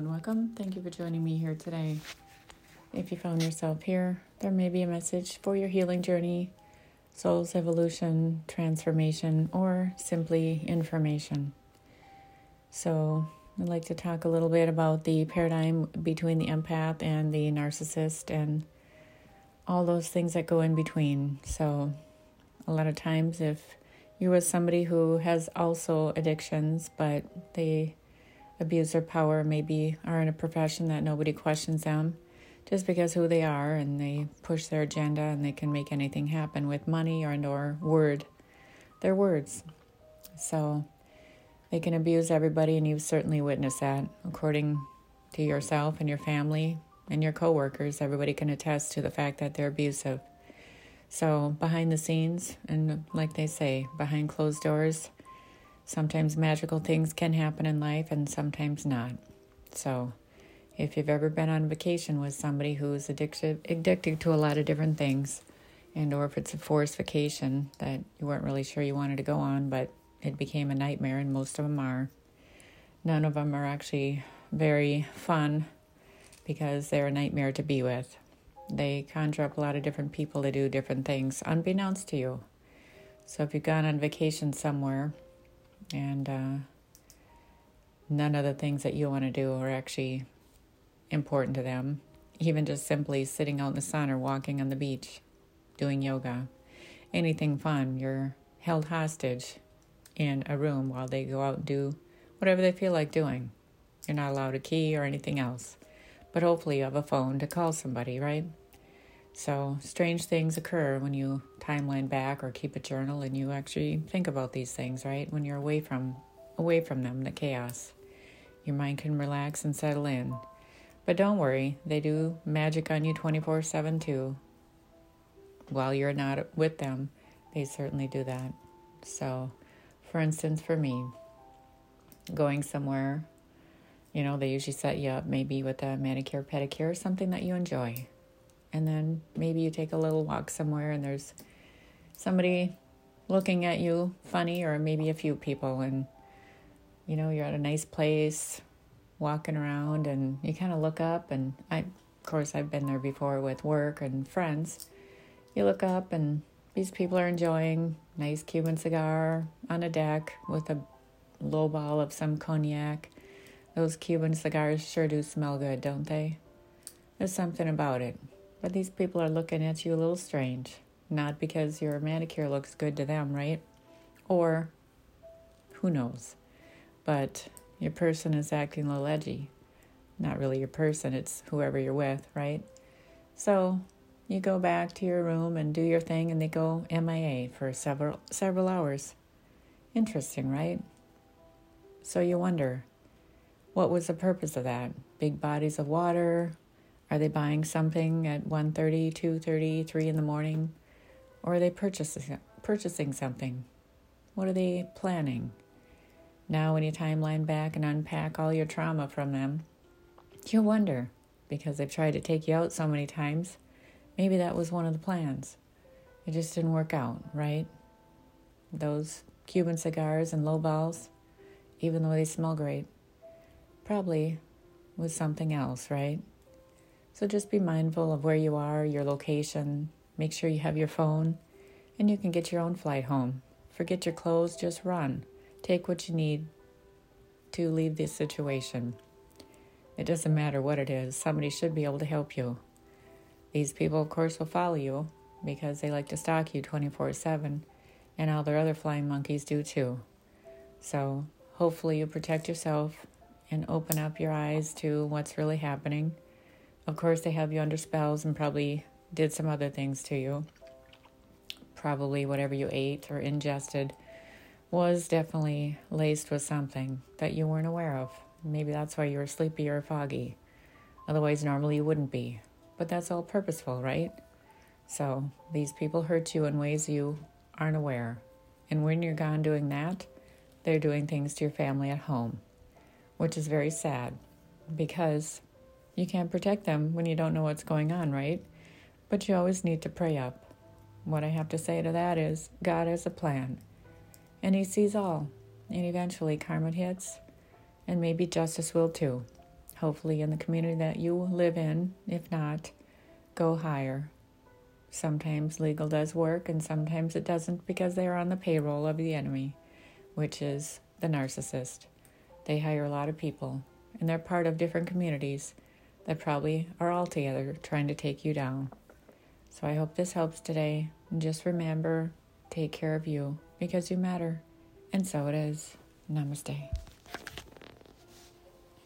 and welcome. Thank you for joining me here today. If you found yourself here, there may be a message for your healing journey, soul's evolution, transformation, or simply information. So, I'd like to talk a little bit about the paradigm between the empath and the narcissist and all those things that go in between. So, a lot of times, if you're with somebody who has also addictions, but they abuse their power, maybe are in a profession that nobody questions them just because who they are and they push their agenda and they can make anything happen with money or or word their words. So they can abuse everybody and you've certainly witnessed that. According to yourself and your family and your coworkers everybody can attest to the fact that they're abusive. So behind the scenes and like they say behind closed doors Sometimes magical things can happen in life and sometimes not. So, if you've ever been on vacation with somebody who's addicted addicted to a lot of different things, and or if it's a forced vacation that you weren't really sure you wanted to go on, but it became a nightmare, and most of them are. None of them are actually very fun because they're a nightmare to be with. They conjure up a lot of different people to do different things, unbeknownst to you. So if you've gone on vacation somewhere and uh, none of the things that you want to do are actually important to them. Even just simply sitting out in the sun or walking on the beach, doing yoga, anything fun, you're held hostage in a room while they go out and do whatever they feel like doing. You're not allowed a key or anything else. But hopefully, you have a phone to call somebody, right? So, strange things occur when you timeline back or keep a journal and you actually think about these things, right? When you're away from away from them, the chaos. Your mind can relax and settle in. But don't worry, they do magic on you 24/7 too. While you're not with them, they certainly do that. So, for instance, for me, going somewhere, you know, they usually set you up maybe with a manicure, pedicure, something that you enjoy and then maybe you take a little walk somewhere and there's somebody looking at you funny or maybe a few people and you know you're at a nice place walking around and you kind of look up and I of course I've been there before with work and friends. You look up and these people are enjoying nice Cuban cigar on a deck with a low ball of some cognac. Those Cuban cigars sure do smell good don't they? There's something about it but these people are looking at you a little strange. Not because your manicure looks good to them, right? Or who knows? But your person is acting a little edgy. Not really your person, it's whoever you're with, right? So you go back to your room and do your thing and they go MIA for several several hours. Interesting, right? So you wonder, what was the purpose of that? Big bodies of water, are they buying something at 1.30, 2.30, 3 in the morning? Or are they purchasing, purchasing something? What are they planning? Now, when you timeline back and unpack all your trauma from them, you wonder, because they've tried to take you out so many times, maybe that was one of the plans. It just didn't work out, right? Those Cuban cigars and low balls, even though they smell great, probably was something else, right? So just be mindful of where you are, your location. Make sure you have your phone, and you can get your own flight home. Forget your clothes, just run. Take what you need to leave this situation. It doesn't matter what it is, somebody should be able to help you. These people, of course, will follow you because they like to stalk you 24 7, and all their other flying monkeys do too. So, hopefully, you protect yourself and open up your eyes to what's really happening of course, they have you under spells and probably did some other things to you. Probably whatever you ate or ingested was definitely laced with something that you weren't aware of. Maybe that's why you were sleepy or foggy. Otherwise, normally you wouldn't be. But that's all purposeful, right? So these people hurt you in ways you aren't aware. And when you're gone doing that, they're doing things to your family at home, which is very sad because you can't protect them when you don't know what's going on, right? But you always need to pray up. What I have to say to that is God has a plan, and He sees all, and eventually karma hits, and maybe justice will too. hopefully in the community that you live in. If not, go higher. Sometimes legal does work and sometimes it doesn't because they are on the payroll of the enemy, which is the narcissist. They hire a lot of people and they're part of different communities that probably are all together trying to take you down. So I hope this helps today. And just remember take care of you because you matter. And so it is. Namaste.